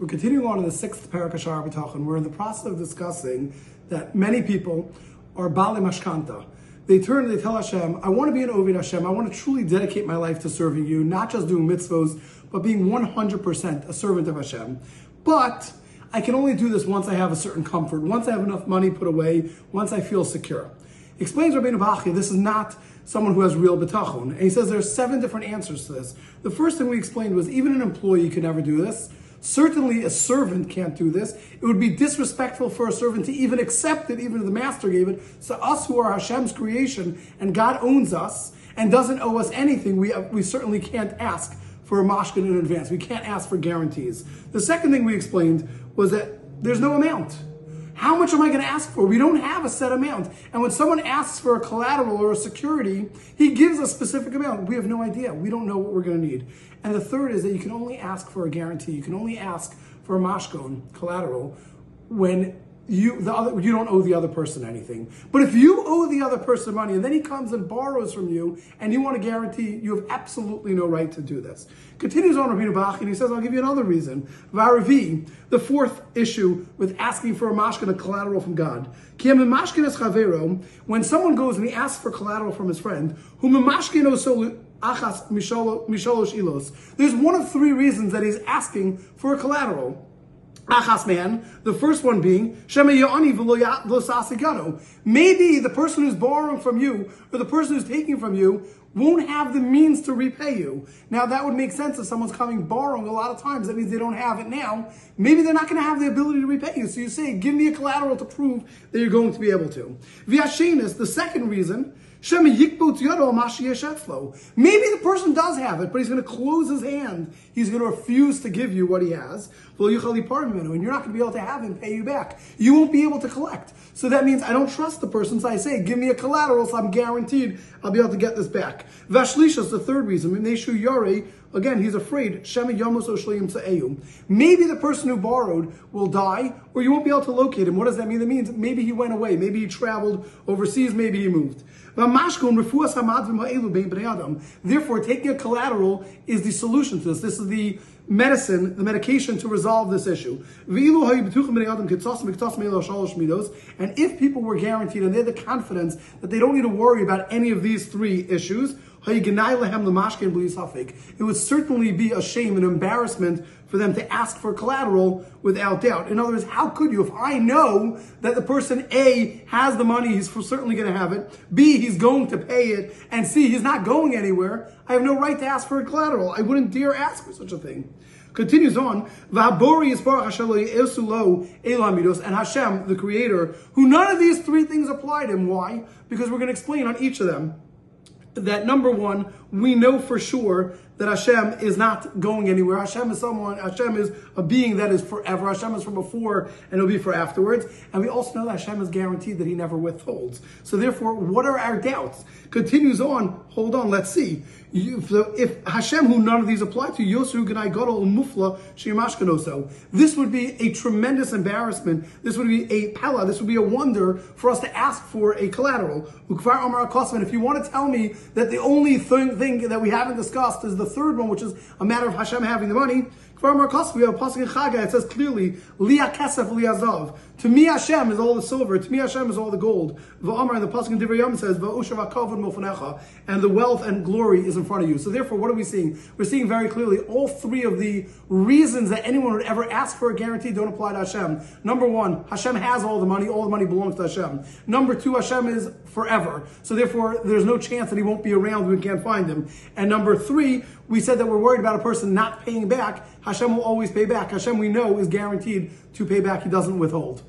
We're continuing on in the sixth parak of Shar B'tachon. We're in the process of discussing that many people are Bali Mashkanta. They turn and they tell Hashem, I want to be an Ovid Hashem. I want to truly dedicate my life to serving you, not just doing mitzvos, but being 100% a servant of Hashem. But I can only do this once I have a certain comfort, once I have enough money put away, once I feel secure. Explains Rabbeinu Bachya, this is not someone who has real betachon. And he says there's seven different answers to this. The first thing we explained was even an employee could never do this. Certainly a servant can't do this. It would be disrespectful for a servant to even accept it, even if the master gave it. So us who are Hashem's creation and God owns us and doesn't owe us anything, we, uh, we certainly can't ask for a mashkon in advance. We can't ask for guarantees. The second thing we explained was that there's no amount. How much am I going to ask for? We don't have a set amount. And when someone asks for a collateral or a security, he gives a specific amount. We have no idea. We don't know what we're going to need. And the third is that you can only ask for a guarantee. You can only ask for a mashkon collateral when you the other you don't owe the other person anything. But if you owe the other person money and then he comes and borrows from you and you want to guarantee, you have absolutely no right to do this. Continues on Rabbeinu Bachya and he says, I'll give you another reason. Varavi, the fourth issue with asking for a mashkon, a collateral from God. When someone goes and he asks for collateral from his friend, whom achas mishalosh ilos. there's one of three reasons that he's asking for a collateral. Achas man, the first one being, Maybe the person who's borrowing from you or the person who's taking from you won't have the means to repay you. Now that would make sense if someone's coming borrowing a lot of times. That means they don't have it now. Maybe they're not going to have the ability to repay you. So you say, give me a collateral to prove that you're going to be able to. Viashenis, the second reason, Maybe the person does have it, but he's going to close his hand. He's going to refuse to give you what he has. And you're not going to be able to have him pay you back. You won't be able to collect. So that means I don't trust the person. So I say, give me a collateral so I'm guaranteed I'll be able to get this back. Vashlisha is the third reason. Again, he's afraid. Maybe the person who borrowed will die, or you won't be able to locate him. What does that mean? That means maybe he went away, maybe he traveled overseas, maybe he moved. Therefore, taking a collateral is the solution to this. This is the medicine, the medication to resolve this issue. And if people were guaranteed and they had the confidence that they don't need to worry about any of these three issues, it would certainly be a shame and embarrassment for them to ask for collateral without doubt. In other words, how could you? If I know that the person A has the money, he's certainly going to have it, B, he's going to pay it, and C, he's not going anywhere, I have no right to ask for a collateral. I wouldn't dare ask for such a thing. Continues on, and Hashem, the Creator, who none of these three things apply to him. Why? Because we're going to explain on each of them that number one, we know for sure that Hashem is not going anywhere. Hashem is someone, Hashem is a being that is forever. Hashem is from before and it'll be for afterwards. And we also know that Hashem is guaranteed that he never withholds. So therefore, what are our doubts? Continues on, hold on, let's see. if Hashem, who none of these apply to, Yosu Ganai Gadol Mufla Shemashkanoso, this would be a tremendous embarrassment. This would be a pella. This would be a wonder for us to ask for a collateral. And if you want to tell me that the only thing, thing that we haven't discussed is the third one, which is a matter of Hashem having the money, Kvar Markos, we have a pasuk in Chagai. It says clearly, "Liya kesef liyazav." To me, Hashem is all the silver. To me, Hashem is all the gold. Va'amar, and the pasuk in Divrei says, "Va'ushav akavod mofanecha," and the wealth and glory is in front of you. So therefore, what are we seeing? We're seeing very clearly all three of the reasons that anyone would ever ask for a guarantee don't apply to Hashem. Number one, Hashem has all the money. All the money belongs to Hashem. Number two, Hashem is forever. So therefore, there's no chance that he won't be around. We can't find him. And number three, we said that we're worried about a person not paying back. Hashem will always pay back. Hashem, we know, is guaranteed to pay back. He doesn't withhold.